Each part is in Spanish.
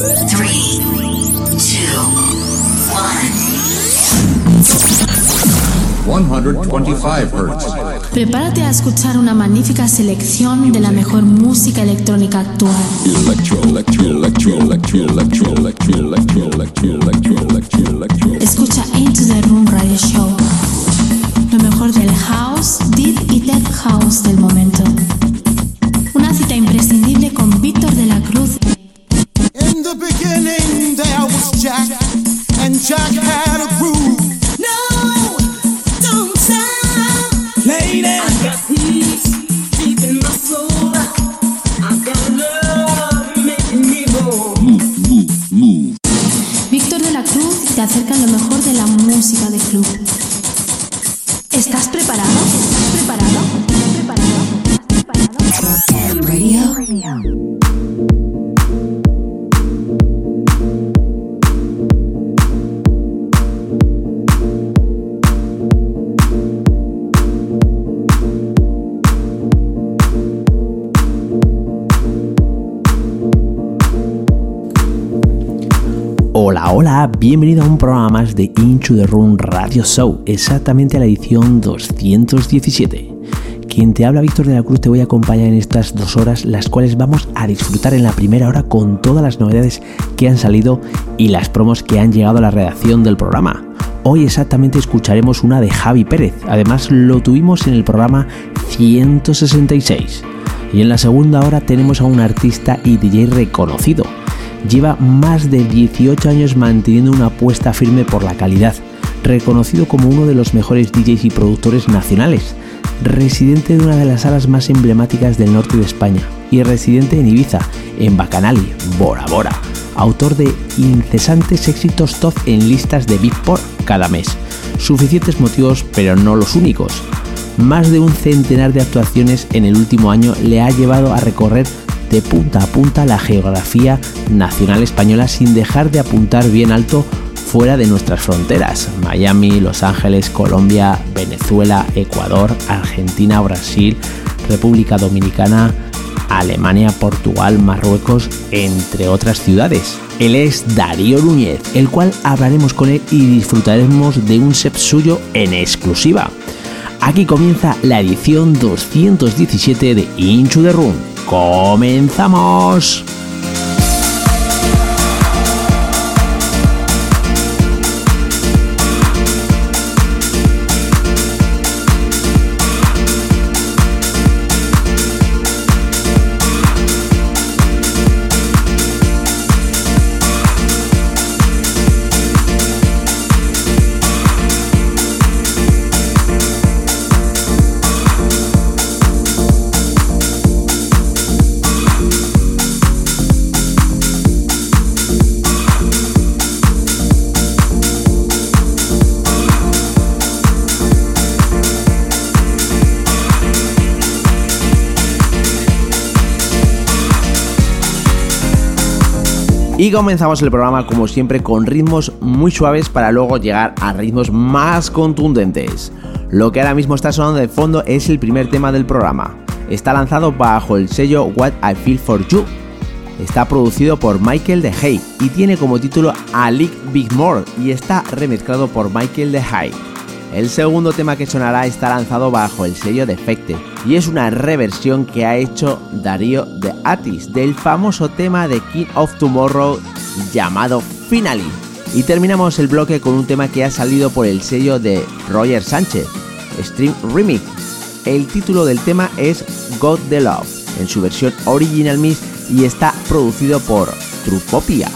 125 Hz. Prepárate a escuchar una magnífica selección de la mejor música electrónica actual. Escucha Into the Room Radio Show. Lo mejor del house, deep y tech house del momento. Una cita imprescindible con Víctor de la Cruz. In the beginning there was Jack, and Jack had a groove. No, don't stop. Lady, I got peace deep in my soul. I got love making me whole. Víctor de la Cruz te acerca lo mejor Bienvenido a un programa más de Into the Room Radio Show, exactamente a la edición 217. Quien te habla Víctor de la Cruz te voy a acompañar en estas dos horas, las cuales vamos a disfrutar en la primera hora con todas las novedades que han salido y las promos que han llegado a la redacción del programa. Hoy exactamente escucharemos una de Javi Pérez, además lo tuvimos en el programa 166. Y en la segunda hora tenemos a un artista y DJ reconocido, lleva más de 18 años manteniendo una apuesta firme por la calidad, reconocido como uno de los mejores DJs y productores nacionales, residente de una de las salas más emblemáticas del norte de España y residente en Ibiza, en Bacanali, Bora Bora, autor de incesantes éxitos top en listas de Beatport cada mes. Suficientes motivos, pero no los únicos. Más de un centenar de actuaciones en el último año le ha llevado a recorrer de punta a punta la geografía nacional española sin dejar de apuntar bien alto fuera de nuestras fronteras. Miami, Los Ángeles, Colombia, Venezuela, Ecuador, Argentina, Brasil, República Dominicana, Alemania, Portugal, Marruecos, entre otras ciudades. Él es Darío Núñez, el cual hablaremos con él y disfrutaremos de un set suyo en exclusiva. Aquí comienza la edición 217 de Into the Room. ¡Comenzamos! Y comenzamos el programa como siempre con ritmos muy suaves para luego llegar a ritmos más contundentes. Lo que ahora mismo está sonando de fondo es el primer tema del programa. Está lanzado bajo el sello What I Feel For You. Está producido por Michael de Hay y tiene como título A League Big More y está remezclado por Michael de Hay. El segundo tema que sonará está lanzado bajo el sello Defecte y es una reversión que ha hecho Darío de Atis del famoso tema de King of Tomorrow llamado Finally. Y terminamos el bloque con un tema que ha salido por el sello de Roger Sánchez, Stream Remix. El título del tema es God the Love en su versión original mix y está producido por Trupopia.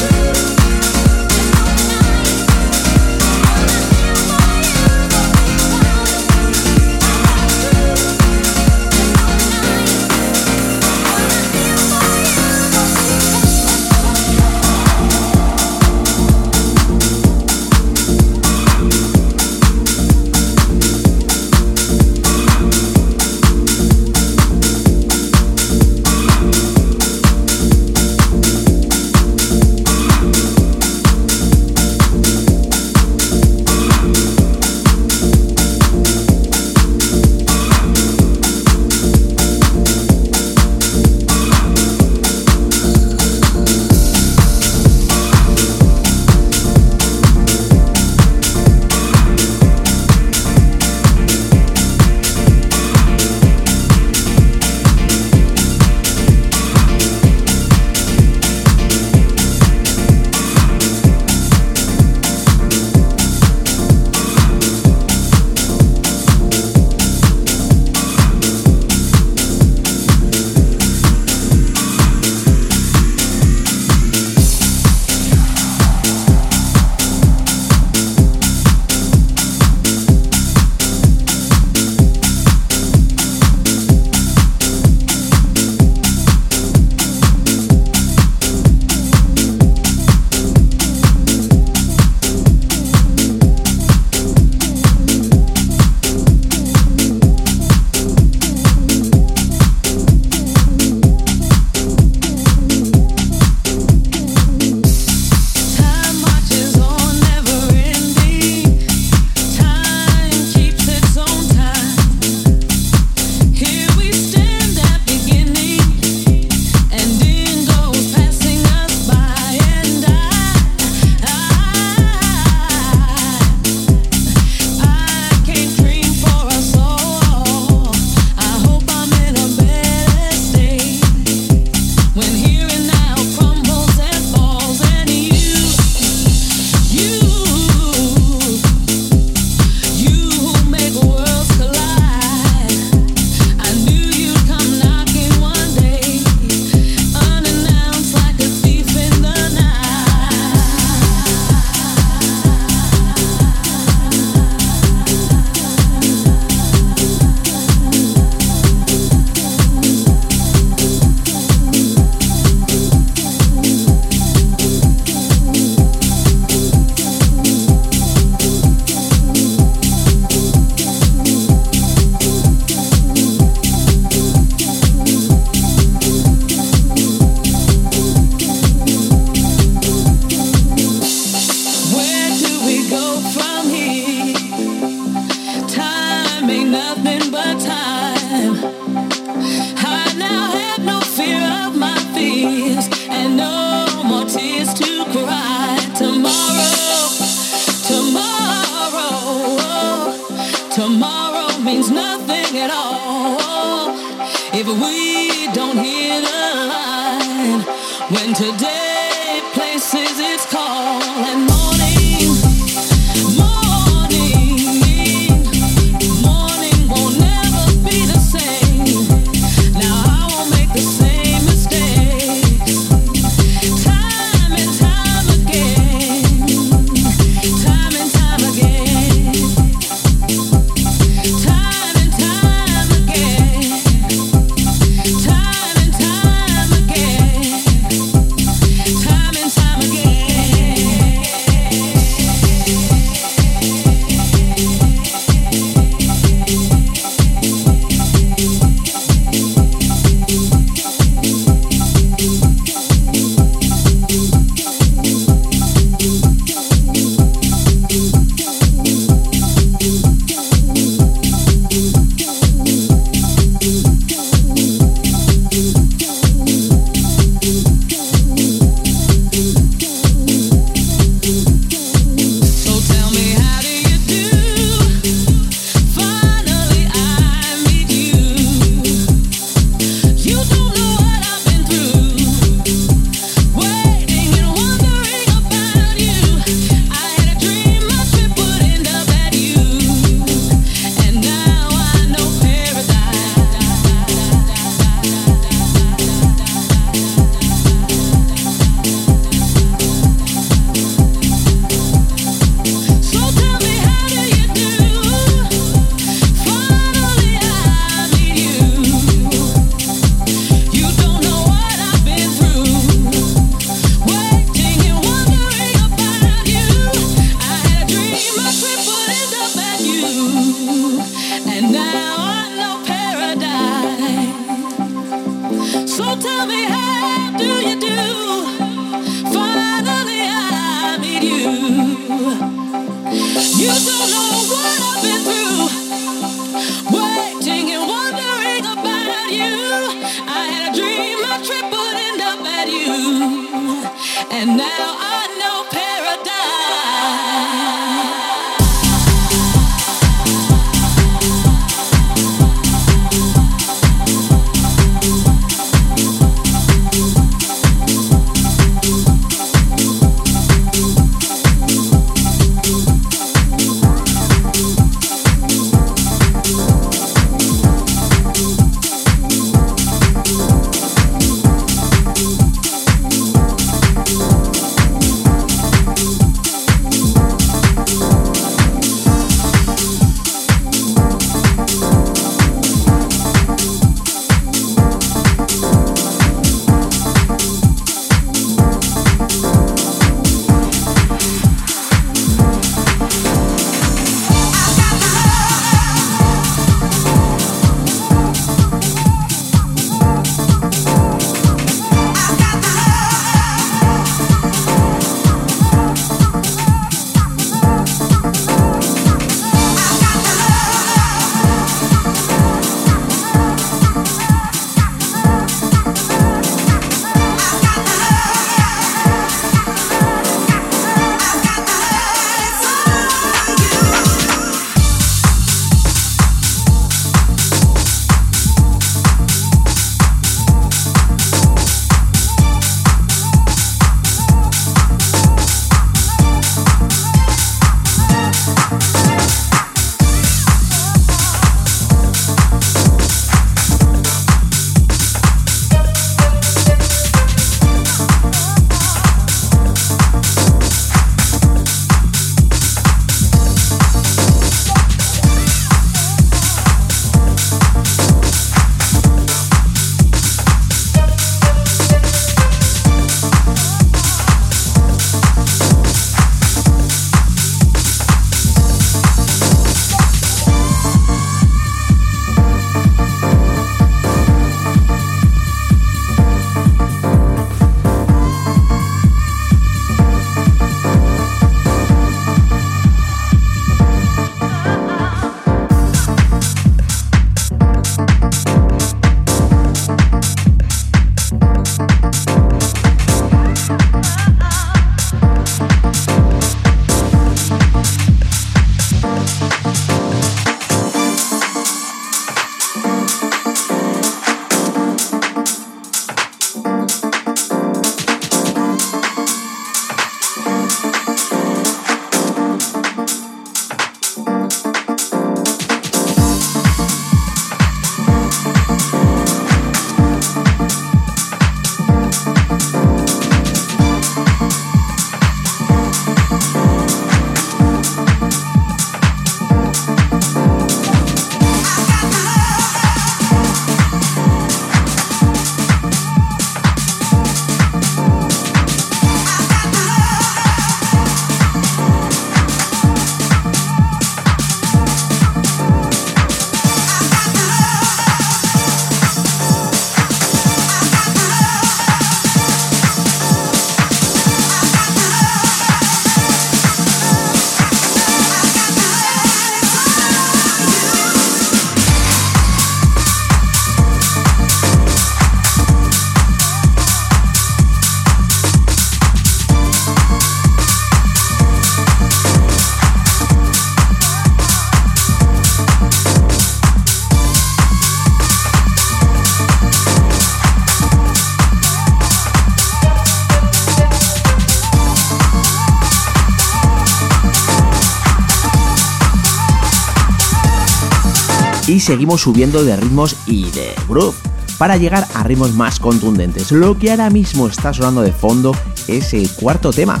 Y seguimos subiendo de ritmos y de groove para llegar a ritmos más contundentes. Lo que ahora mismo está sonando de fondo es el cuarto tema.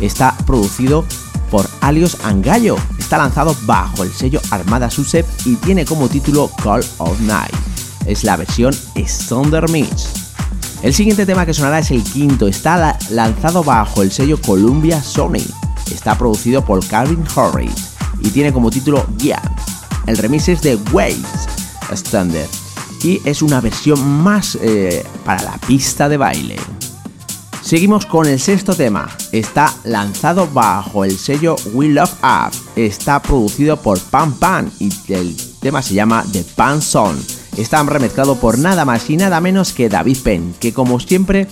Está producido por Alios Angallo. Está lanzado bajo el sello Armada Susep y tiene como título Call of Night. Es la versión Thunder Mix. El siguiente tema que sonará es el quinto. Está lanzado bajo el sello Columbia Sony. Está producido por Calvin Harris y tiene como título Yeah. El remix es de Waves Standard y es una versión más eh, para la pista de baile. Seguimos con el sexto tema. Está lanzado bajo el sello We Love Up. Está producido por Pan Pan y el tema se llama The Pan Song. Está remezclado por nada más y nada menos que David Penn, que como siempre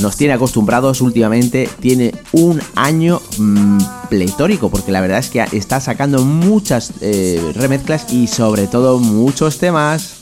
nos tiene acostumbrados últimamente, tiene un año mm, pletórico, porque la verdad es que está sacando muchas eh, remezclas y sobre todo muchos temas.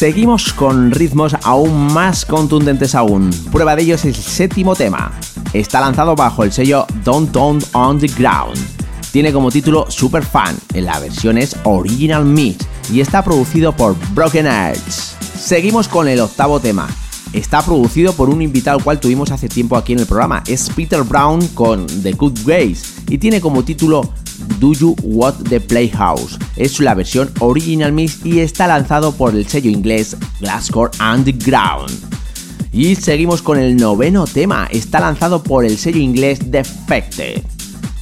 Seguimos con ritmos aún más contundentes aún. Prueba de ellos es el séptimo tema. Está lanzado bajo el sello Downtown Underground. Tiene como título Super Fan, en la versión es Original Mix y está producido por Broken Arts. Seguimos con el octavo tema. Está producido por un invitado al cual tuvimos hace tiempo aquí en el programa. Es Peter Brown con The Good Grace y tiene como título Do You Want the Playhouse. Es la versión original mix y está lanzado por el sello inglés Glasgow Underground. Y seguimos con el noveno tema, está lanzado por el sello inglés Defected.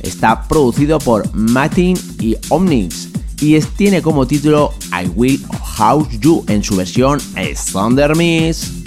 Está producido por Martin y Omnix y tiene como título I Will House You en su versión Thunder Mix.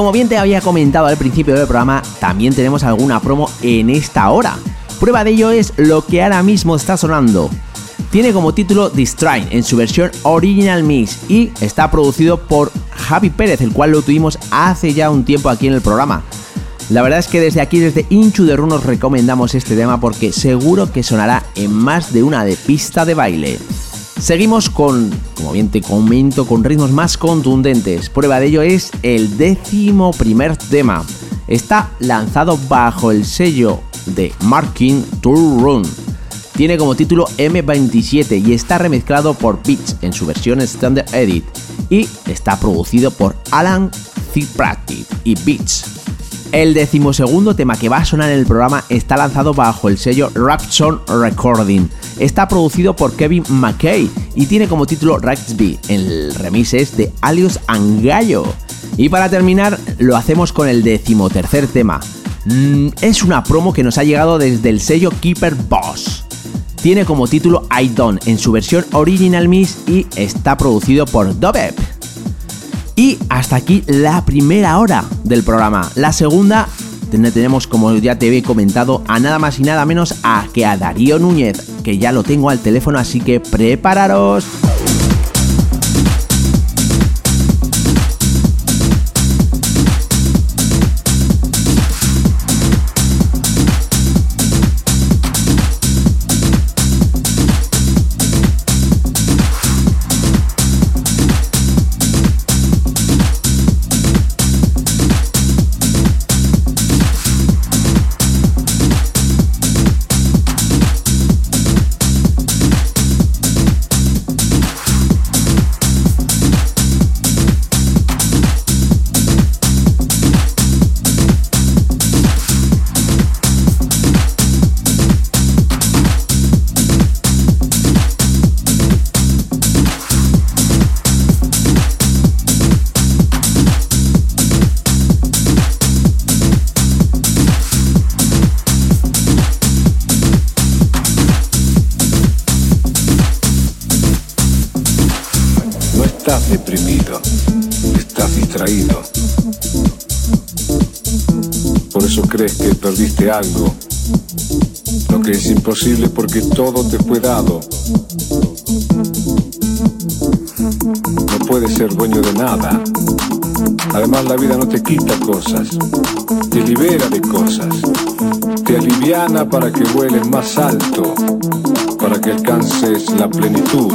Como bien te había comentado al principio del programa, también tenemos alguna promo en esta hora. Prueba de ello es lo que ahora mismo está sonando. Tiene como título Distrain en su versión Original Mix y está producido por Javi Pérez, el cual lo tuvimos hace ya un tiempo aquí en el programa. La verdad es que desde aquí, desde Inchu de Run, recomendamos este tema porque seguro que sonará en más de una de pista de baile. Seguimos con, como bien te comento, con ritmos más contundentes. Prueba de ello es el décimo primer tema. Está lanzado bajo el sello de Marking Tour Run. Tiene como título M27 y está remezclado por Beats en su versión Standard Edit. Y está producido por Alan Practice y Beats. El decimosegundo tema que va a sonar en el programa está lanzado bajo el sello Rapson Recording está producido por Kevin McKay y tiene como título Ragsby. El remix es de Alius Angallo. Y para terminar, lo hacemos con el decimotercer tema. Mm, es una promo que nos ha llegado desde el sello Keeper Boss. Tiene como título I Don't en su versión Original Mix y está producido por Dovep. Y hasta aquí la primera hora del programa. La segunda tenemos, como ya te he comentado, a nada más y nada menos a que a Darío Núñez, que ya lo tengo al teléfono, así que prepararos. Todo te fue dado. No puedes ser dueño de nada. Además la vida no te quita cosas, te libera de cosas, te aliviana para que vueles más alto, para que alcances la plenitud.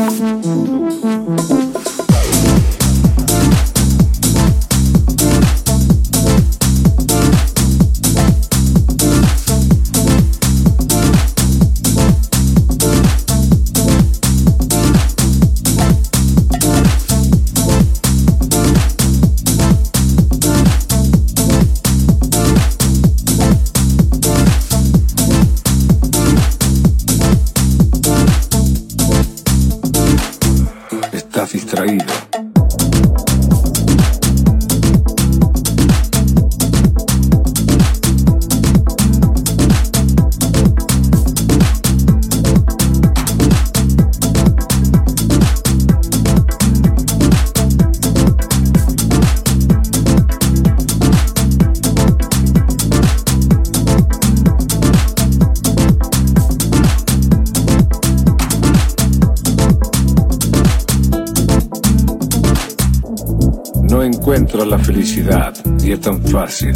La felicidad y es tan fácil.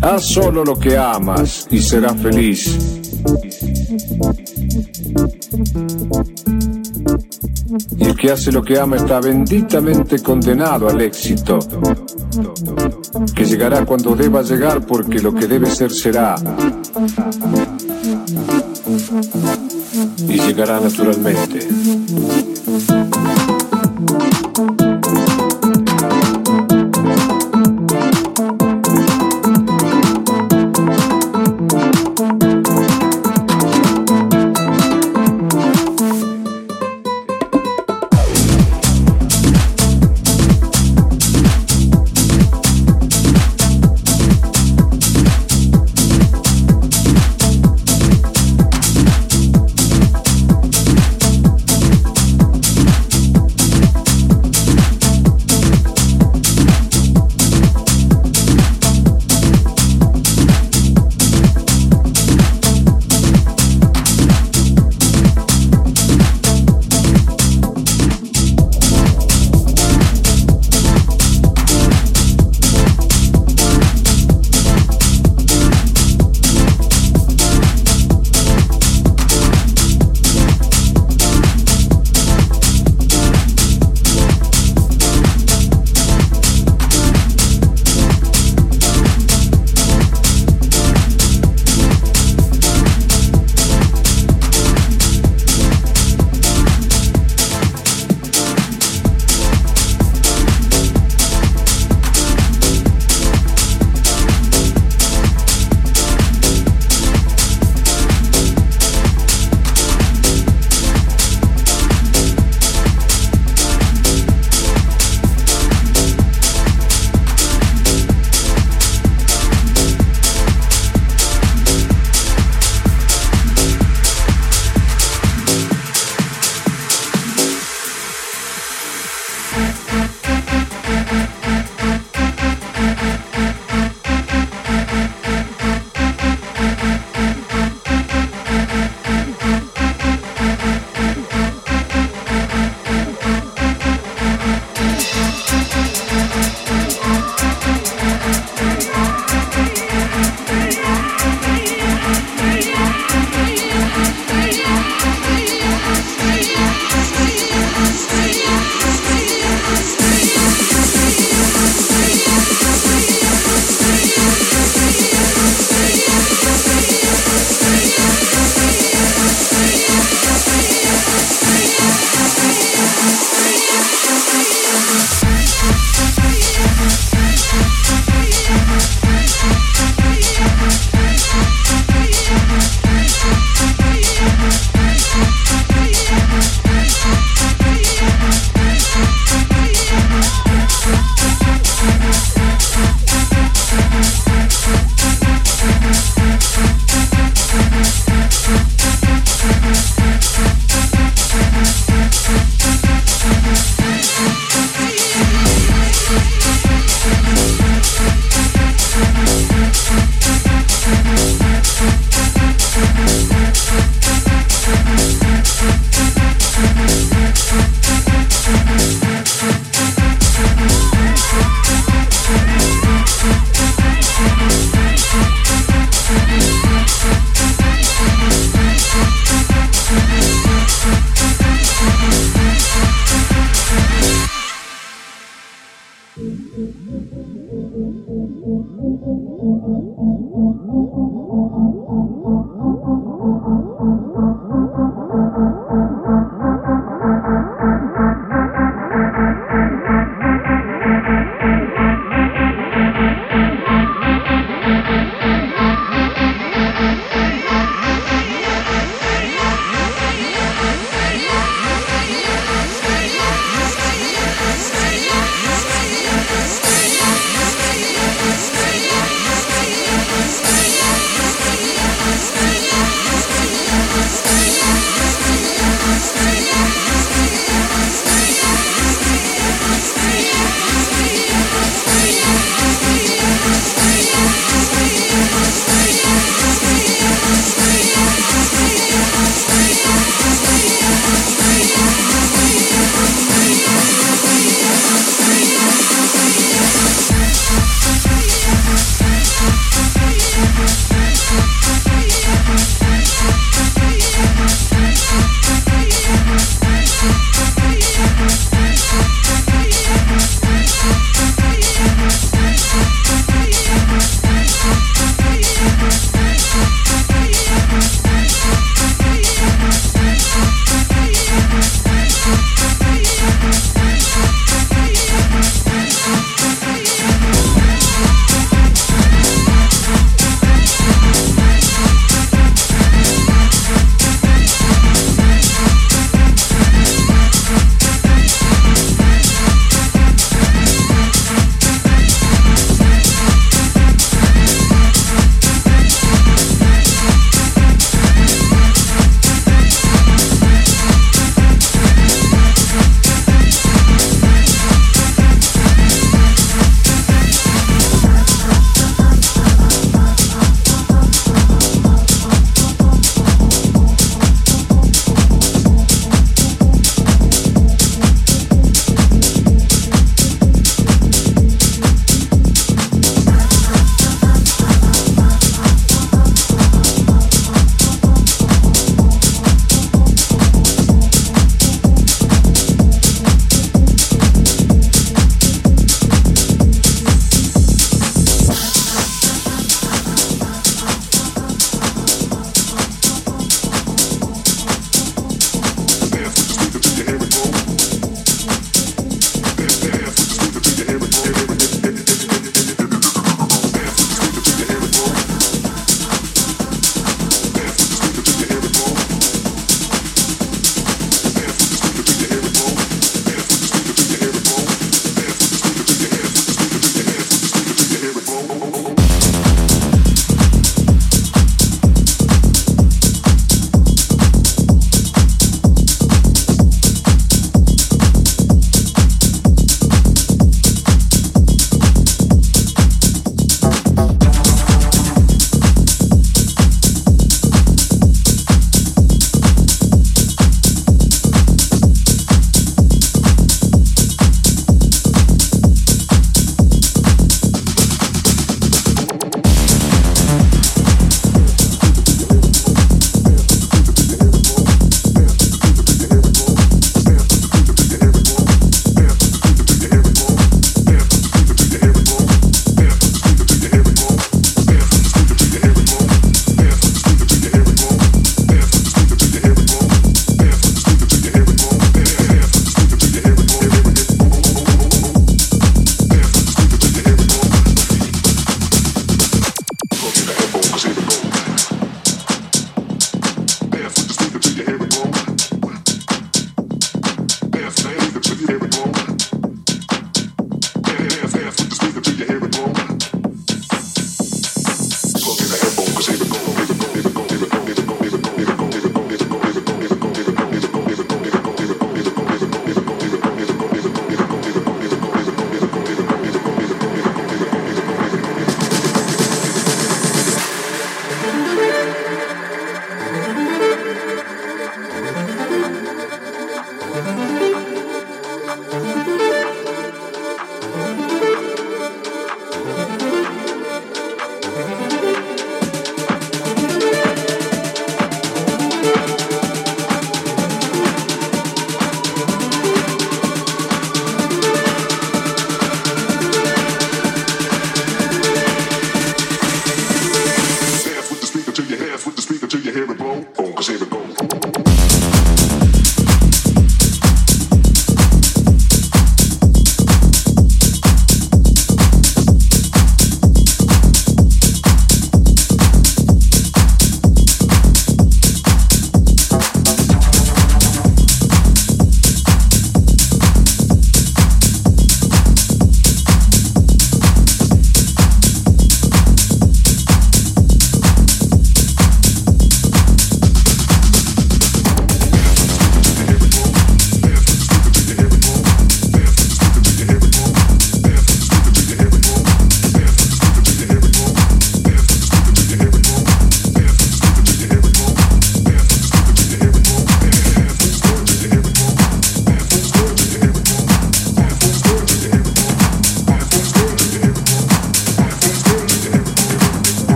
Haz solo lo que amas y serás feliz. Y el que hace lo que ama está benditamente condenado al éxito, que llegará cuando deba llegar porque lo que debe ser será. Y llegará naturalmente. Thank you.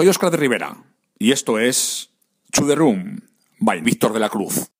Soy Oscar de Rivera y esto es To The Room by Víctor de la Cruz.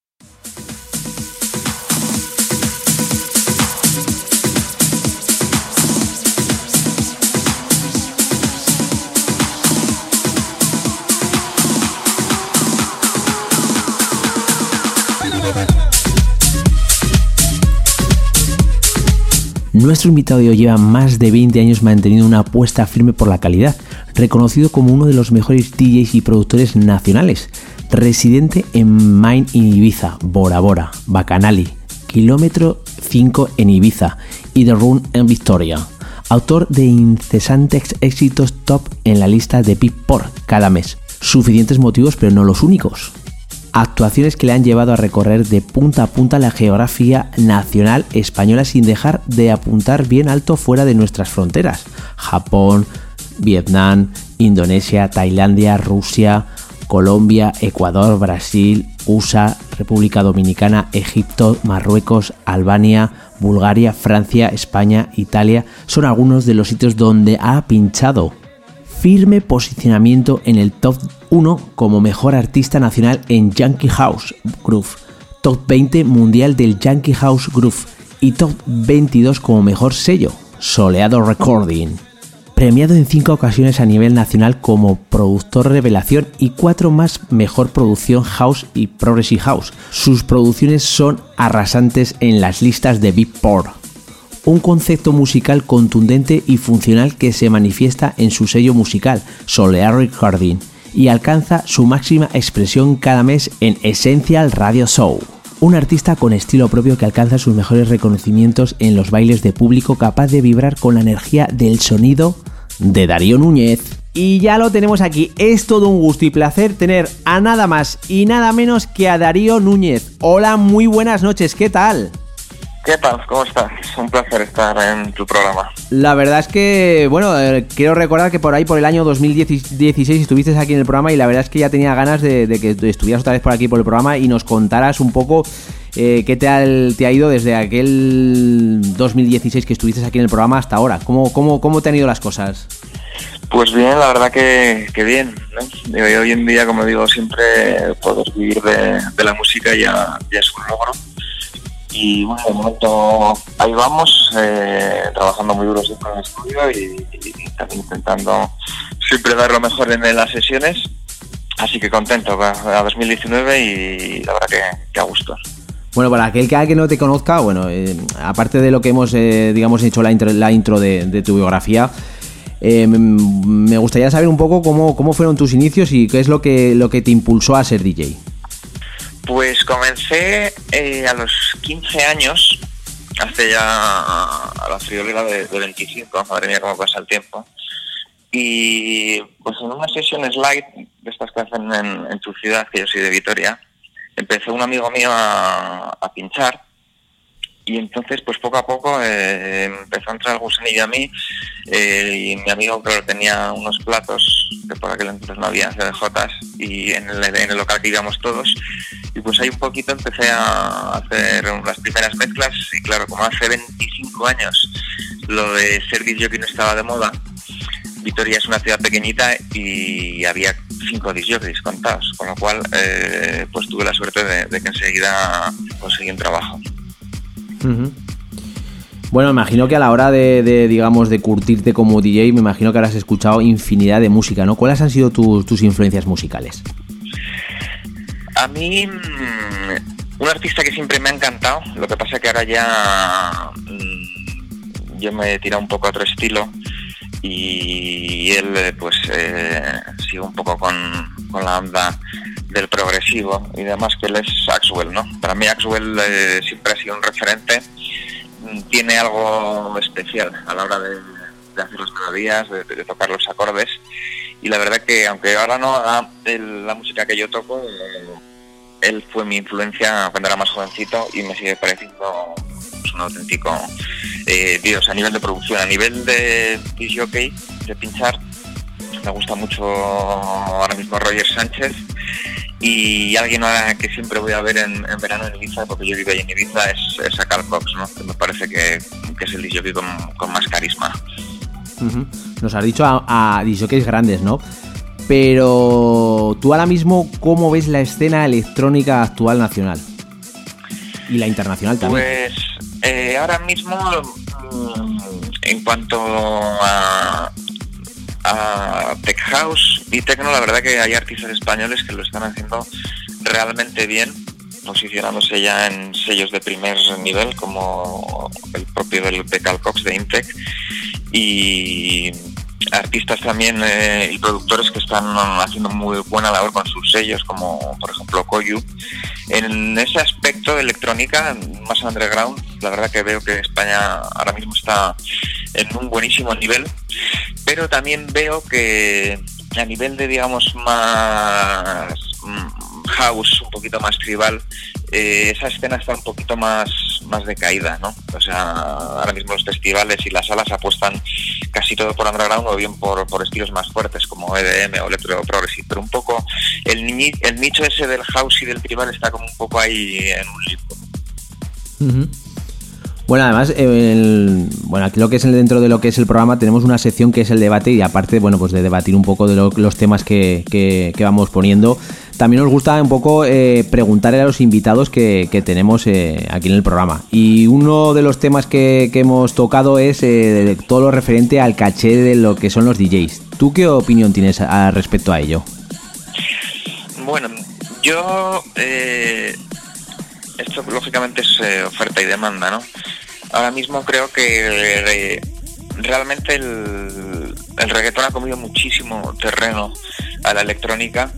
Nuestro invitado lleva más de 20 años manteniendo una apuesta firme por la calidad, reconocido como uno de los mejores DJs y productores nacionales, residente en Main in Ibiza, Bora Bora, Bacanali, Kilómetro 5 en Ibiza y The Run en Victoria. Autor de incesantes éxitos top en la lista de Beatport cada mes. Suficientes motivos, pero no los únicos actuaciones que le han llevado a recorrer de punta a punta la geografía nacional española sin dejar de apuntar bien alto fuera de nuestras fronteras. Japón, Vietnam, Indonesia, Tailandia, Rusia, Colombia, Ecuador, Brasil, USA, República Dominicana, Egipto, Marruecos, Albania, Bulgaria, Francia, España, Italia son algunos de los sitios donde ha pinchado firme posicionamiento en el top 1 como mejor artista nacional en Yankee House Groove, top 20 mundial del Yankee House Groove y top 22 como mejor sello, Soleado Recording. Premiado en 5 ocasiones a nivel nacional como productor revelación y 4 más mejor producción house y progressive house. Sus producciones son arrasantes en las listas de Beatport un concepto musical contundente y funcional que se manifiesta en su sello musical, Solear Recording, y alcanza su máxima expresión cada mes en Essential Radio Show. Un artista con estilo propio que alcanza sus mejores reconocimientos en los bailes de público capaz de vibrar con la energía del sonido de Darío Núñez. Y ya lo tenemos aquí. Es todo un gusto y placer tener a nada más y nada menos que a Darío Núñez. Hola, muy buenas noches, ¿qué tal? ¿Qué tal? ¿Cómo estás? Un placer estar en tu programa. La verdad es que, bueno, eh, quiero recordar que por ahí, por el año 2016, estuviste aquí en el programa y la verdad es que ya tenía ganas de, que estuvieras otra vez por aquí por el programa y nos contaras un poco eh, qué te ha, te ha, ido desde aquel 2016 que estuviste aquí en el programa hasta ahora. ¿Cómo, cómo, cómo te han ido las cosas? Pues bien, la verdad que, bien. hoy en día, como digo, siempre poder vivir de, la música ya, ya es un logro y bueno, de momento ahí vamos, eh, trabajando muy duro siempre en el estudio y, también intentando siempre dar lo mejor en las sesiones. Así que contento a 2019 y la verdad que, que a gusto. Bueno, para aquel que, no te conozca, bueno, eh, aparte de lo que hemos, eh, digamos, hecho la intro, la intro de, tu biografía, me gustaría saber un poco cómo, cómo fueron tus inicios y qué es lo que, lo que te impulsó a ser DJ. Pues comencé eh, a los 15 años, hace ya a la friolera de, 25, madre mía cómo pasa el tiempo. Y pues en una sesión slide de estas que hacen en, tu ciudad, que yo soy de Vitoria, empezó un amigo mío a pinchar y entonces pues poco a poco eh, empezó a entrar gusanillo a mí eh, y mi amigo claro tenía unos platos que por aquel entonces no había CDJs y en el, en el local que íbamos todos y pues ahí un poquito empecé a hacer las primeras mezclas y claro como hace 25 años lo de ser que no estaba de moda Vitoria es una ciudad pequeñita y había cinco disjockeys contados, con lo cual eh, pues tuve la suerte de que enseguida conseguí un trabajo. Bueno, imagino que a la hora de, digamos, de curtirte como DJ, me imagino que habrás escuchado infinidad de música, ¿no? ¿Cuáles han sido tus influencias musicales? A mí, mm, un artista que siempre me ha encantado, lo que pasa que ahora ya mm, yo me he tirado un poco a otro estilo y él pues eh, sigue un poco con, con la onda del progresivo y demás que él es Axwell, ¿no? Para mí Axwell eh, siempre ha sido un referente, mm, tiene algo especial a la hora de, hacer las melodías, de, tocar los acordes y la verdad que aunque ahora no la música que yo toco, él fue mi influencia cuando era más jovencito y me sigue pareciendo pues, un auténtico eh, Dios a nivel de producción, a nivel de jockey, de pinchar, me gusta mucho ahora mismo Roger Sánchez y alguien que siempre voy a ver en, verano en Ibiza, porque yo vivo ahí en Ibiza, es, a Carl Cox, ¿no? que me parece que, es el DJ con, con más carisma. Nos has dicho a, a DJs grandes, ¿no? Pero tú ahora mismo, ¿cómo ves la escena electrónica actual nacional? Y la internacional también. Pues eh, ahora mismo, mm, en cuanto a, a Tech House. Y Tecno, la verdad que hay artistas españoles que lo están haciendo realmente bien, posicionándose ya en sellos de primer nivel, como el propio del de Calcox de Intec, y artistas también eh, y productores que están haciendo muy buena labor con sus sellos, como por ejemplo Koyu. En ese aspecto de electrónica, más underground, la verdad que veo que España ahora mismo está en un buenísimo nivel, pero también veo que a nivel de, digamos, más house, un poquito más tribal, eh, esa escena está un poquito más, más decaída, ¿no? O sea, ahora mismo los festivales y las salas apuestan casi todo por underground o bien por, por estilos más fuertes como EDM o electro progressive, pero un poco el, ni- el nicho ese del house y del tribal está como un poco ahí en un limbo. Ujú. Bueno, además, bueno, aquí lo que es el- dentro de lo que es el programa tenemos una sección que es el debate y aparte, bueno, pues de debatir un poco de lo- los temas que, que- vamos poniendo. También nos gusta un poco eh, preguntarle a los invitados que, que tenemos eh, aquí en el programa. Y uno de los temas que, hemos tocado es eh, todo lo referente al caché de lo que son los DJs. ¿Tú qué opinión tienes al respecto a ello? Bueno, yo. Esto lógicamente es eh, oferta y demanda, ¿no? Ahora mismo creo que eh, realmente el, el reggaetón ha comido muchísimo terreno a la electrónica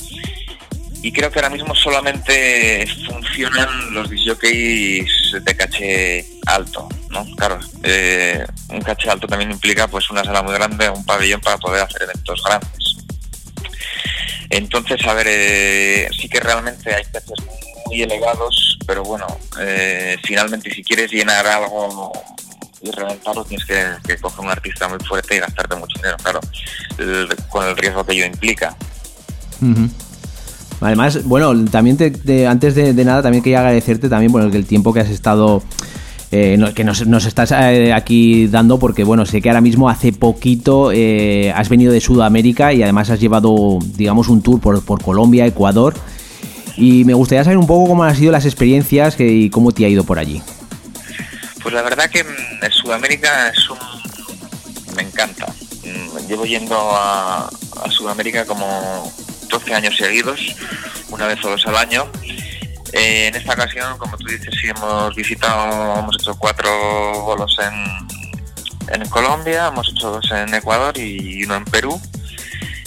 y creo que ahora mismo solamente funcionan los disjockeys de caché alto, ¿no? Claro, eh, un caché alto también implica pues una sala muy grande, un pabellón para poder hacer eventos grandes. Entonces, a ver, eh, sí que realmente hay cachés muy elevados, pero bueno, eh, finalmente si quieres llenar algo y reventarlo tienes que, coger un artista muy fuerte y gastarte mucho dinero, claro, el- con el riesgo que ello implica. Además, bueno, también te, te- antes de, nada también quería agradecerte también por el, tiempo que has estado eh, que nos, nos estás eh, aquí dando porque bueno sé que ahora mismo hace poquito eh, has venido de Sudamérica y además has llevado digamos un tour por, por Colombia, Ecuador y me gustaría saber un poco cómo han sido las experiencias y cómo te ha ido por allí. Pues la verdad que mm, en Sudamérica es un... me encanta. Mm, Llevo yendo a, a Sudamérica como 12 años seguidos, una vez o dos al año. Eh, en esta ocasión, como tú dices, sí hemos visitado, hemos hecho cuatro bolos en, en Colombia, hemos hecho dos en Ecuador y uno en Perú.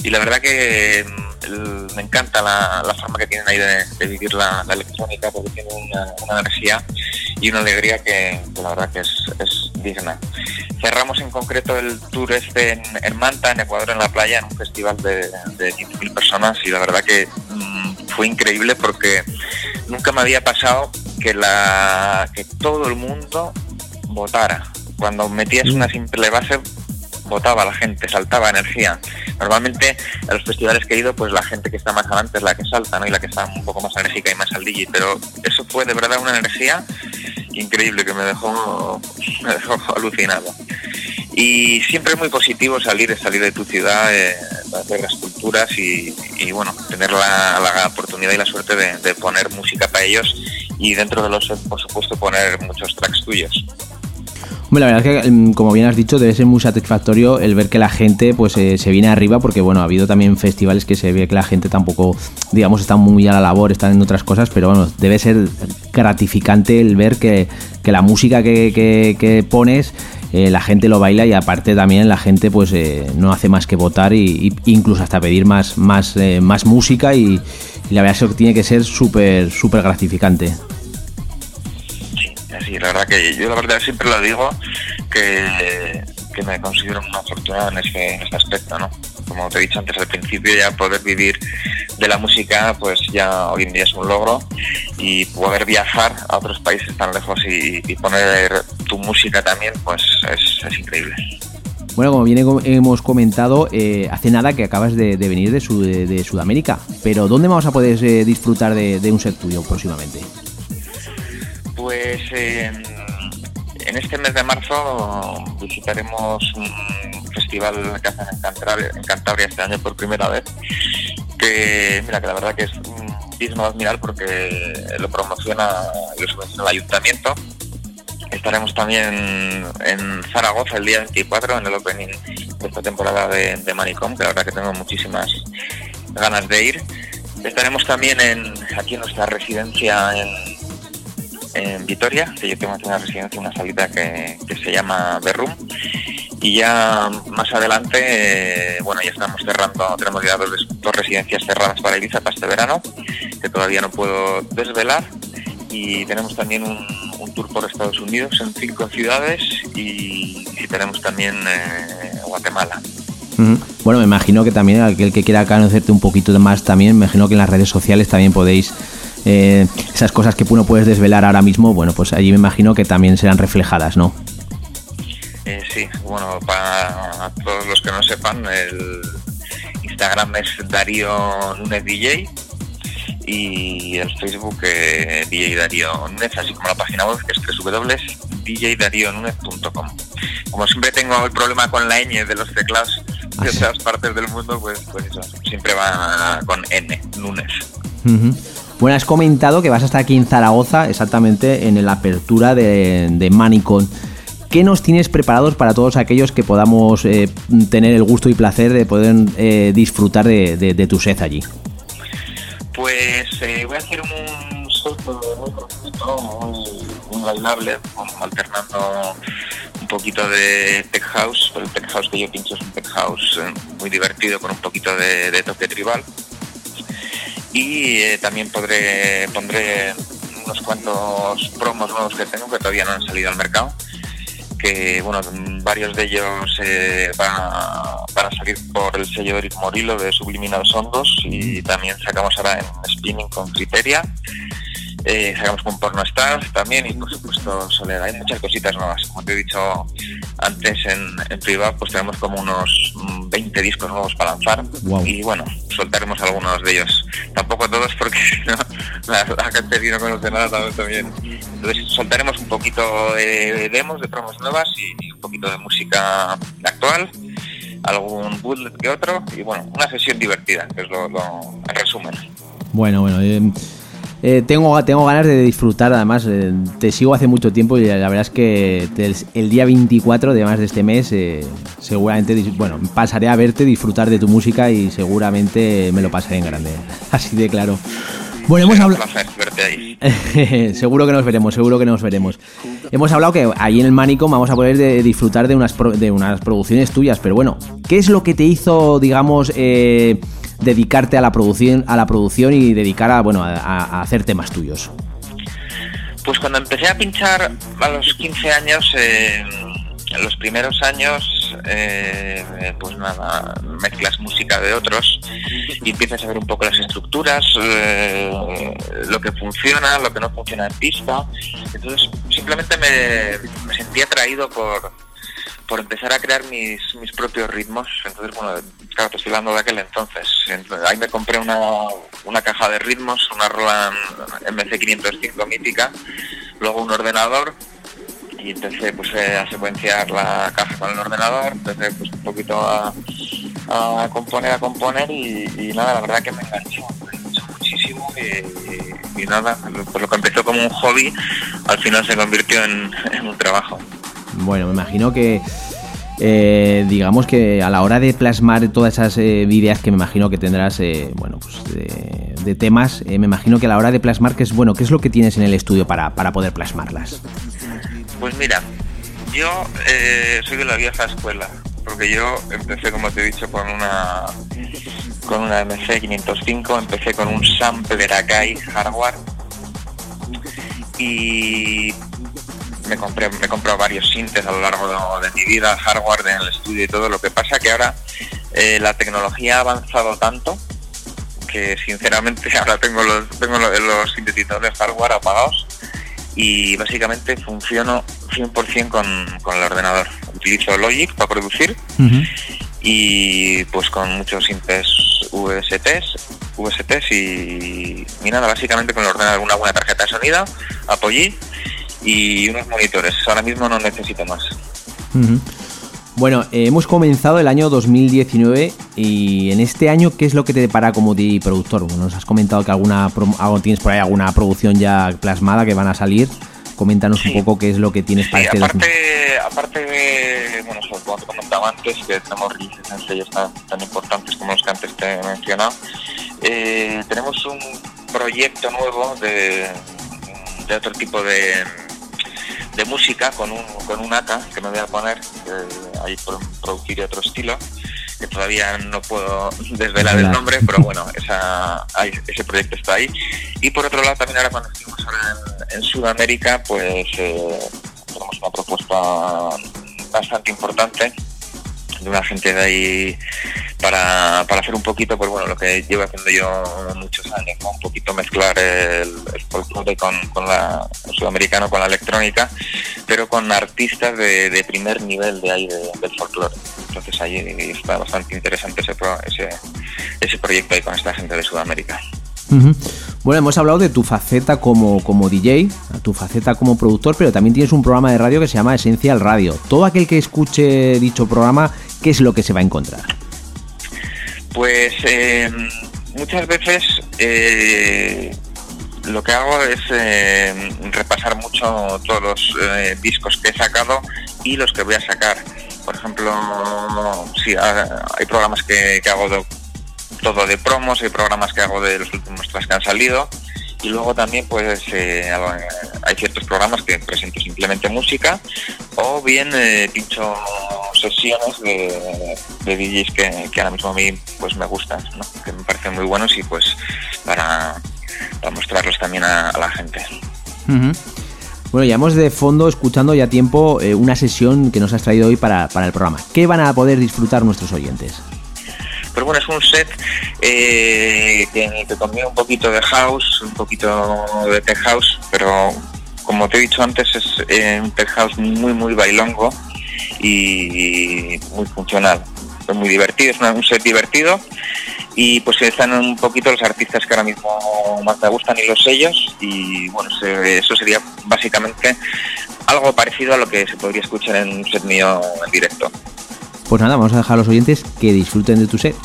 Y la verdad que mm, el- me encanta la, la forma que tienen ahí de, de vivir la, la electrónica porque tiene una, una energía y una alegría que, que la verdad que es, es digna. Cerramos en concreto el tour este en, en Manta, en Ecuador, en la playa, en un festival de, de 15.000 personas y la verdad que mm, fue increíble porque nunca me había pasado que, la, que todo el mundo votara. Cuando metías una simple base, votaba la gente, saltaba energía. Normalmente a los festivales que he ido, pues la gente que está más adelante es la que salta, ¿no? Y la que está un poco más enérgica y más al DJ. Pero eso fue de verdad una energía increíble que me dejó, me dejó alucinado. Y siempre es muy positivo salir, salir de tu ciudad, eh, ver las culturas y, bueno, tener la, la oportunidad y la suerte de, de poner música para ellos y dentro de los, por supuesto, poner muchos tracks tuyos. Hombre, la verdad es que, mm, como bien has dicho, debe ser muy satisfactorio el ver que la gente pues eh, se viene arriba, porque bueno, ha habido también festivales que se ve que la gente tampoco, digamos, está muy a la labor, están en otras cosas, pero bueno, debe ser gratificante el ver que, que la música que, que- pones, eh, la gente lo baila y aparte también la gente pues eh, no hace más que votar y incluso hasta pedir más, más, eh, más música y, y la verdad es que tiene que ser súper, súper gratificante. Sí, la verdad que yo la verdad siempre lo digo que, que me considero una afortunada en ese, en este aspecto, ¿no? Como te he dicho antes al principio, ya poder vivir de la música, pues ya hoy en día es un logro y poder viajar a otros países tan lejos y, poner tu música también, pues es, increíble. Bueno, como bien he- hemos comentado, eh, hace nada que acabas de, venir de, Su- de- Sudamérica, pero ¿dónde vamos a poder eh, disfrutar de un set tuyo próximamente? Pues en, este mes de marzo visitaremos un festival que hacen en Cantabria, este año por primera vez, que mira que la verdad que es digno de admirar porque lo promociona lo subvenciona el ayuntamiento. Estaremos también en Zaragoza el día 24 en el opening de esta temporada de, de Manicom, que la verdad que tengo muchísimas ganas de ir. Estaremos también en, aquí en nuestra residencia en, en Vitoria, que yo tengo una residencia, una salita que, que se llama Berrum. Y ya más adelante, eh, bueno, ya estamos cerrando, tenemos ya dos, dos residencias cerradas para Ibiza para este verano, que todavía no puedo desvelar. Y tenemos también un, un tour por Estados Unidos en cinco ciudades y visitaremos también eh, Guatemala. Bueno, me imagino que también aquel que quiera conocerte un poquito más también, me imagino que en las redes sociales también podéis eh, esas cosas que uno puedes desvelar ahora mismo, bueno, pues allí me imagino que también serán reflejadas, ¿no? Eh, sí, bueno, para todos los que no sepan, el Instagram es Darío Núñez DJ y el Facebook eh, DJ Darío Núñez, así como la página web que es www.djdarionunez.com. Como siempre tengo el problema con la ñ de los teclados de Ah, sí. otras partes del mundo, pues, pues eso, siempre va con N, Núñez. Bueno, has comentado que vas a estar aquí en Zaragoza, exactamente en la apertura de, de Manicon. ¿Qué nos tienes preparados para todos aquellos que podamos eh, tener el gusto y placer de poder eh, disfrutar de, de- de tu set allí? Pues eh, voy a hacer un salto muy profundo, muy, bailable, alternando un poquito de tech house, el tech house que yo pincho es un tech house muy divertido con un poquito de toque tribal. Y eh, también podré pondré unos cuantos promos nuevos que tengo que todavía no han salido al mercado que bueno varios de ellos eh, van, a, van a salir por el sello de Eric Morillo de Subliminados Hondos y también sacamos ahora en Spinning con Criteria eh, sacamos con Porno Stars también y por supuesto Soledad. Hay muchas cositas nuevas. Como te he dicho antes en, en privado pues tenemos como unos mm, 20 discos nuevos para lanzar. Guau. y bueno soltaremos algunos de ellos. Tampoco todos porque no la, la gente no conoce nada también, entonces soltaremos un poquito de demos de promos nuevas y, y un poquito de música actual algún bootleg que otro y bueno una sesión divertida que es lo, lo en resumen. Bueno, bueno, eh, eh, tengo, tengo ganas de disfrutar, además, eh, te sigo hace mucho tiempo y la verdad es que el, el día 24, además de este mes, eh, seguramente, bueno, pasaré a verte, disfrutar de tu música y seguramente me lo pasaré en grande, así de claro. Bueno, hemos hablado... seguro que nos veremos, seguro que nos veremos. Hemos hablado que ahí en el Manicom vamos a poder de- disfrutar de unas, pro- de unas producciones tuyas, pero bueno, ¿qué es lo que te hizo, digamos, eh, dedicarte a la producción, a la producción y dedicar a, bueno, a, hacer temas tuyos? Pues cuando empecé a pinchar a los 15 años, eh, los primeros años, eh, pues nada, mezclas música de otros y empiezas a ver un poco las estructuras, eh, lo que funciona, lo que no funciona en pista. Entonces simplemente me, me sentí atraído por, por empezar a crear mis, mis propios ritmos. Entonces, bueno, claro, te estoy hablando de aquel entonces. Ahí me compré una, una caja de ritmos, una Roland MC505 mítica, luego un ordenador y empecé pues eh, a secuenciar la caja con el ordenador, empecé pues un poquito a, a componer, a componer y, nada, la verdad que me enganchó, me enganchó muchísimo y, y nada, pues lo que empezó como un hobby al final se convirtió en un trabajo. Bueno, me imagino que, eh, digamos que a la hora de plasmar todas esas eh, ideas que me imagino que tendrás, eh, bueno, pues de, temas, eh, me imagino que a la hora de plasmar, ¿qué es bueno? ¿Qué es lo que tienes en el estudio para, para poder plasmarlas? Pues mira, yo eh, soy de la vieja escuela, porque yo empecé, como te he dicho, con una con una MC 505, empecé con un sampler Akai hardware y me compré me he comprado varios sintes a lo largo de, mi vida, hardware en el estudio y todo. Lo que pasa que ahora eh, la tecnología ha avanzado tanto que sinceramente ahora tengo los tengo los, los sintetizadores hardware apagados y básicamente funciono 100% con, con el ordenador. Utilizo Logic para producir y pues con muchos sintes VSTs, VSTs y, y nada, básicamente con el ordenador una buena tarjeta de sonido, Apogee y unos monitores. Ahora mismo no necesito más. Bueno, eh, hemos comenzado el año 2019 y en este año, ¿qué es lo que te depara como DJ productor? Bueno, nos has comentado que alguna algo tienes por ahí alguna producción ya plasmada que van a salir. Coméntanos Sí. un poco qué es lo que tienes para este 2019. aparte, aparte de, bueno, como te comentaba antes, que tenemos releases en sellos tan, tan importantes como los que antes te he mencionado, eh, tenemos un proyecto nuevo de, de otro tipo de, de música con un, con un AK que me voy a poner eh, ahí por producir otro estilo que todavía no puedo desvelar el nombre pero bueno esa, ese proyecto está ahí. Y por otro lado también ahora cuando estuvimos ahora en, en Sudamérica pues eh, tenemos una propuesta bastante importante de una gente de ahí para, para hacer un poquito, pues bueno, lo que llevo haciendo yo muchos años, un poquito mezclar el, el folclore con, con la sudamericano, con la electrónica, pero con artistas de, de primer nivel de ahí de- del folclore. Entonces ahí está bastante interesante ese, pro- ese, ese proyecto ahí con esta gente de Sudamérica. Bueno, hemos hablado de tu faceta como, como DJ, tu faceta como productor, pero también tienes un programa de radio que se llama Esencial Radio. Todo aquel que escuche dicho programa, ¿qué es lo que se va a encontrar? Pues eh, muchas veces eh, lo que hago es eh, repasar mucho todos los eh, discos que he sacado y los que voy a sacar. Por ejemplo, sí, ha- hay programas que, que hago de- todo de promos, hay programas que hago de los últimos tracks que han salido y luego también pues eh, hago- hay ciertos programas que presento simplemente música o bien eh, pincho sesiones de, de DJs que, que ahora mismo a mí pues me gustan, que me parecen muy buenos y pues para, para mostrarlos también a, la gente. Ujú. Bueno, llevamos de fondo escuchando ya tiempo eh, una sesión que nos has traído hoy para, para el programa. ¿Qué van a poder disfrutar nuestros oyentes? Pero bueno, es un set eh, que, que combina un poquito de house, un poquito de tech house, pero como te he dicho antes es eh, un tech house muy muy bailongo y muy funcional. Es muy divertido, es un set divertido y pues están un poquito los artistas que ahora mismo más me gustan y los sellos y bueno, eso sería básicamente algo parecido a lo que se podría escuchar en un set mío en directo. Pues nada, vamos a dejar a los oyentes que disfruten de tu set.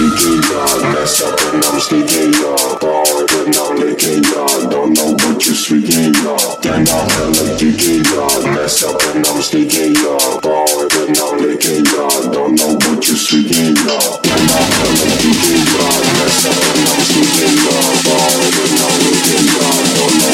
DK y'all, messed up and I'm sneaking y'all. Ball and I'm licking don't know what you're speaking y'all. Then I'm hella DK y'all, messed up and I'm sneaking y'all. Ball and I'm licking y'all, don't know what you're speaking y'all. Then I'm hella DK y'all, messed up and I'm sneaking y'all. Ball and I'm licking y'all, don't know.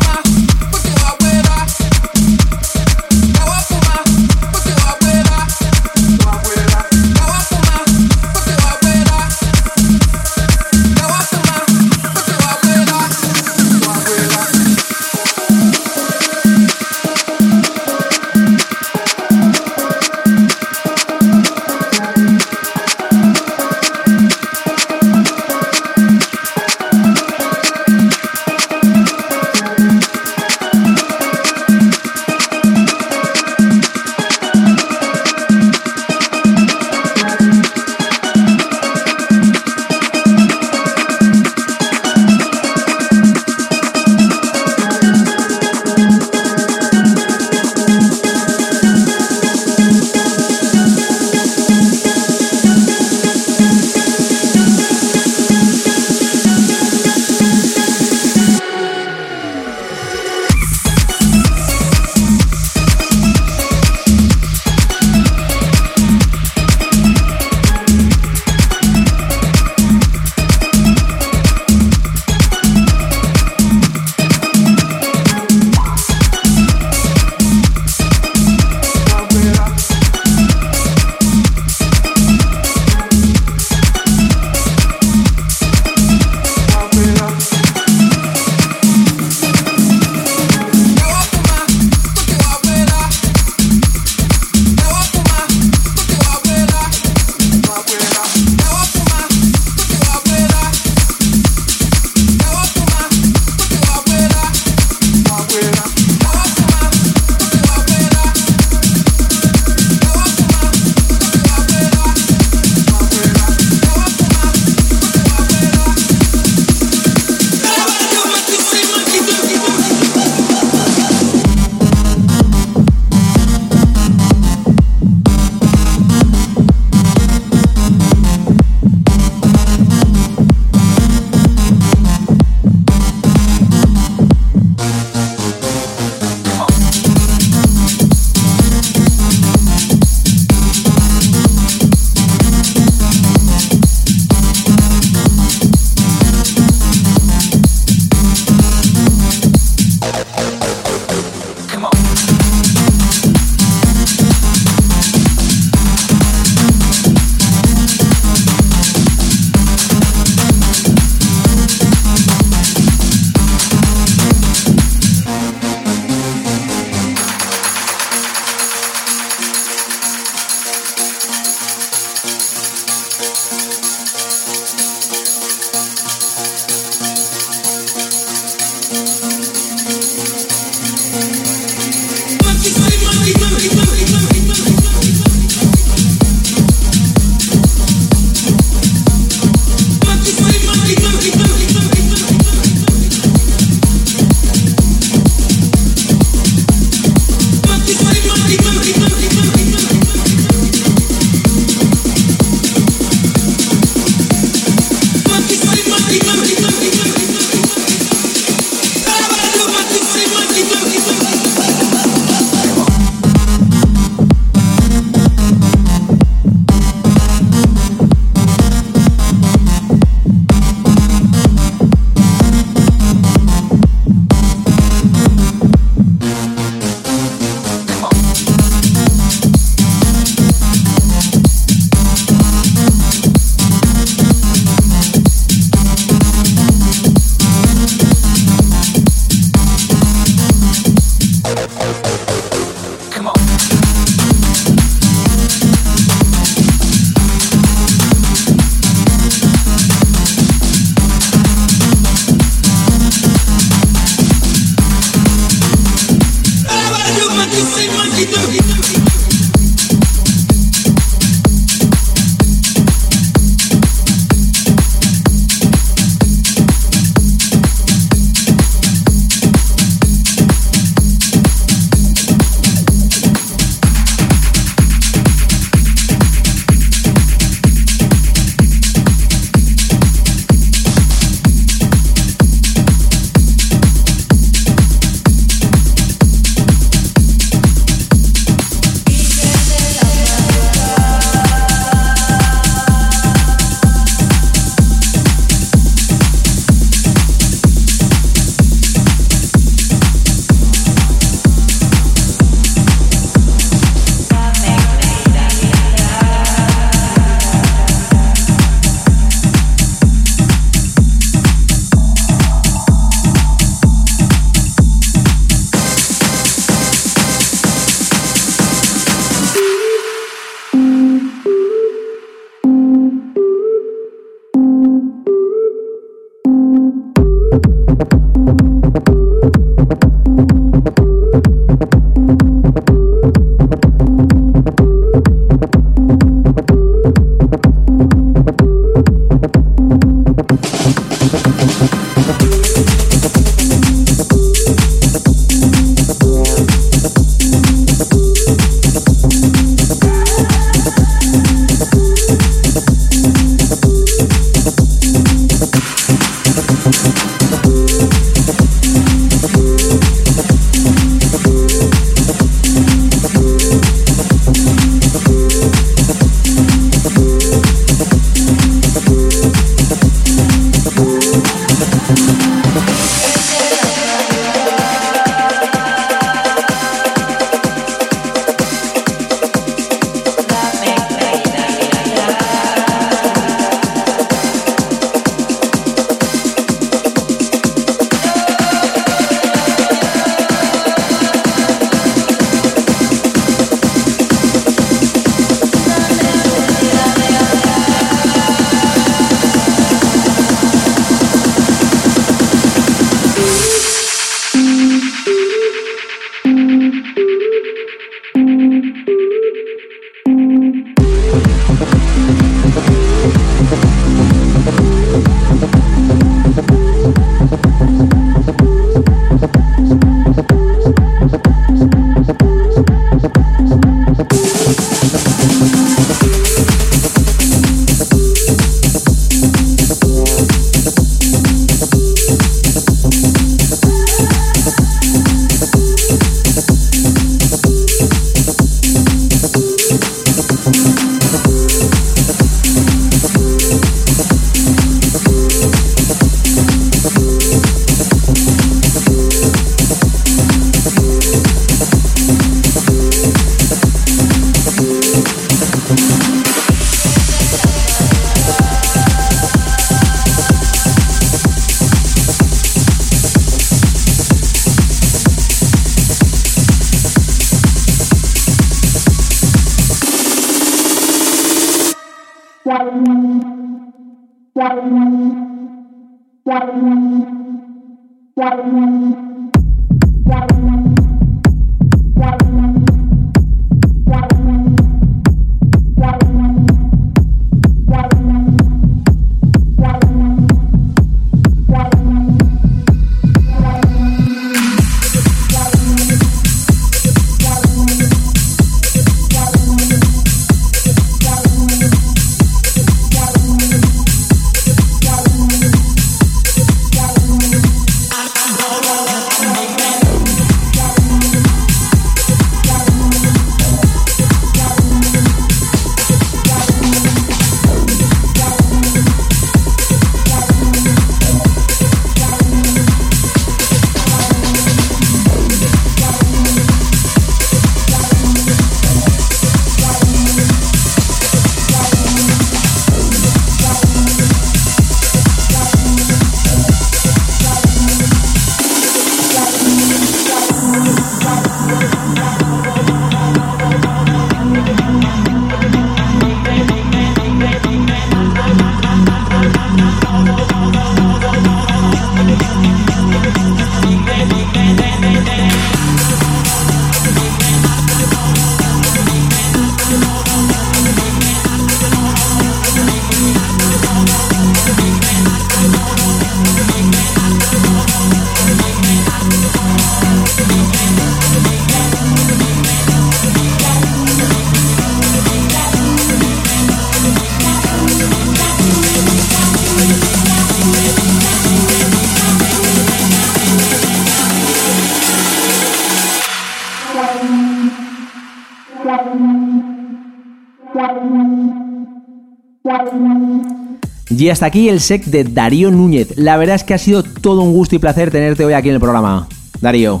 Y hasta aquí el sec de Darío Núñez. La verdad es que ha sido todo un gusto y placer tenerte hoy aquí en el programa. Darío.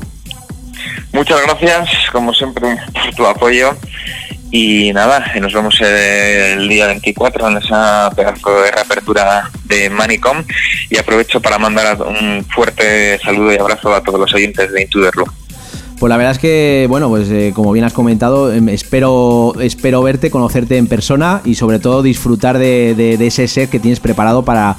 Muchas gracias, como siempre, por tu apoyo. Y nada, nos vemos el día 24 en esa pedazo de reapertura de Manicom. Y aprovecho para mandar un fuerte saludo y abrazo a todos los oyentes de Room. Pues la verdad es que, bueno, pues eh, como bien has comentado, em, espero, espero verte, conocerte en persona y sobre todo disfrutar de, ese set que tienes preparado para,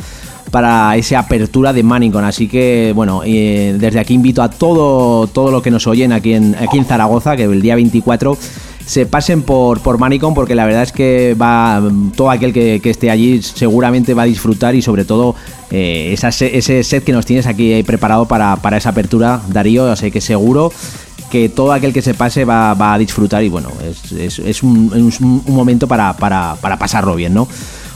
para esa apertura de Manicon. Así que, bueno, eh, desde aquí invito a todo, todo lo que nos oyen aquí en, aquí en Zaragoza, que el día 24 se pasen por, por Manicon porque la verdad es que va todo aquel que, que esté allí seguramente va a disfrutar y sobre todo eh, ese set que nos tienes aquí preparado para, para esa apertura, Darío, sea que seguro que todo aquel que se pase va, va a disfrutar y bueno, es, es- un, un- un momento para, para- para pasarlo bien, ¿no?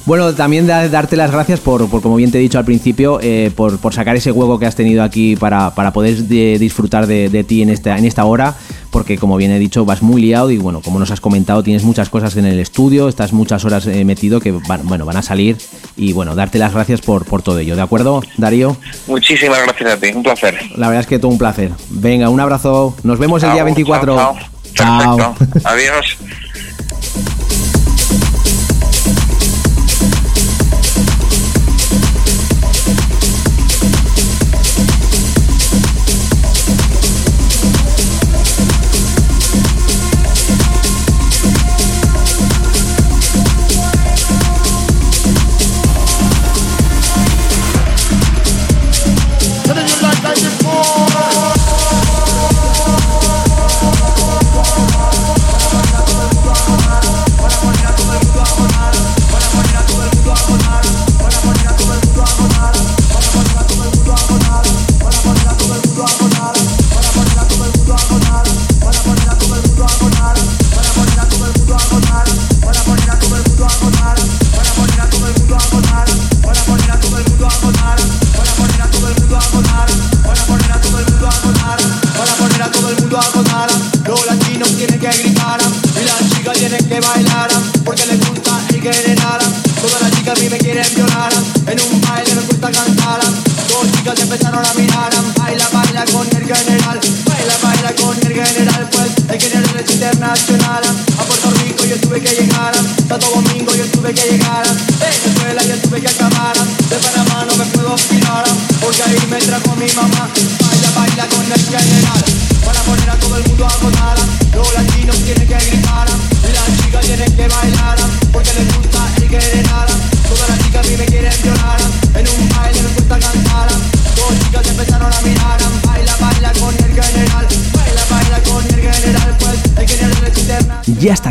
Bueno, también da- darte las gracias por, por, como bien te he dicho al principio, eh, por, por sacar ese hueco que has tenido aquí para, para poder de- disfrutar de, de ti en esta, en esta hora, porque como bien he dicho, vas muy liado y bueno, como nos has comentado, tienes muchas cosas en el estudio, estás muchas horas eh, metido que van, bueno, van a salir y bueno, darte las gracias por, por todo ello, ¿de acuerdo, Darío? Muchísimas gracias a ti, un placer. La verdad es que todo un placer. Venga, un abrazo, nos vemos el día Chao, 24. chao, chao. Perfecto. Adiós.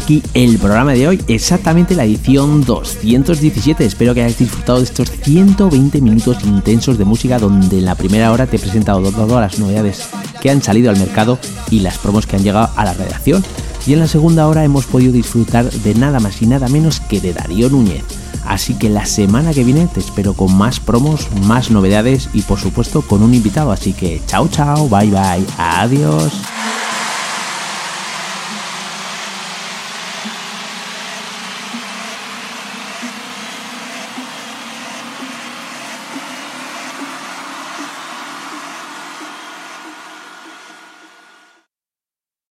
aquí el programa de hoy, exactamente la edición 217. Espero que hayáis disfrutado de estos 120 minutos intensos de música donde en la primera hora te he presentado todas las novedades que han salido al mercado y las promos que han llegado a la redacción. Y en la segunda hora hemos podido disfrutar de nada más y nada menos que de Darío Núñez. Así que la semana que viene te espero con más promos, más novedades y por supuesto con un invitado. Así que chao chao, bye bye, adiós.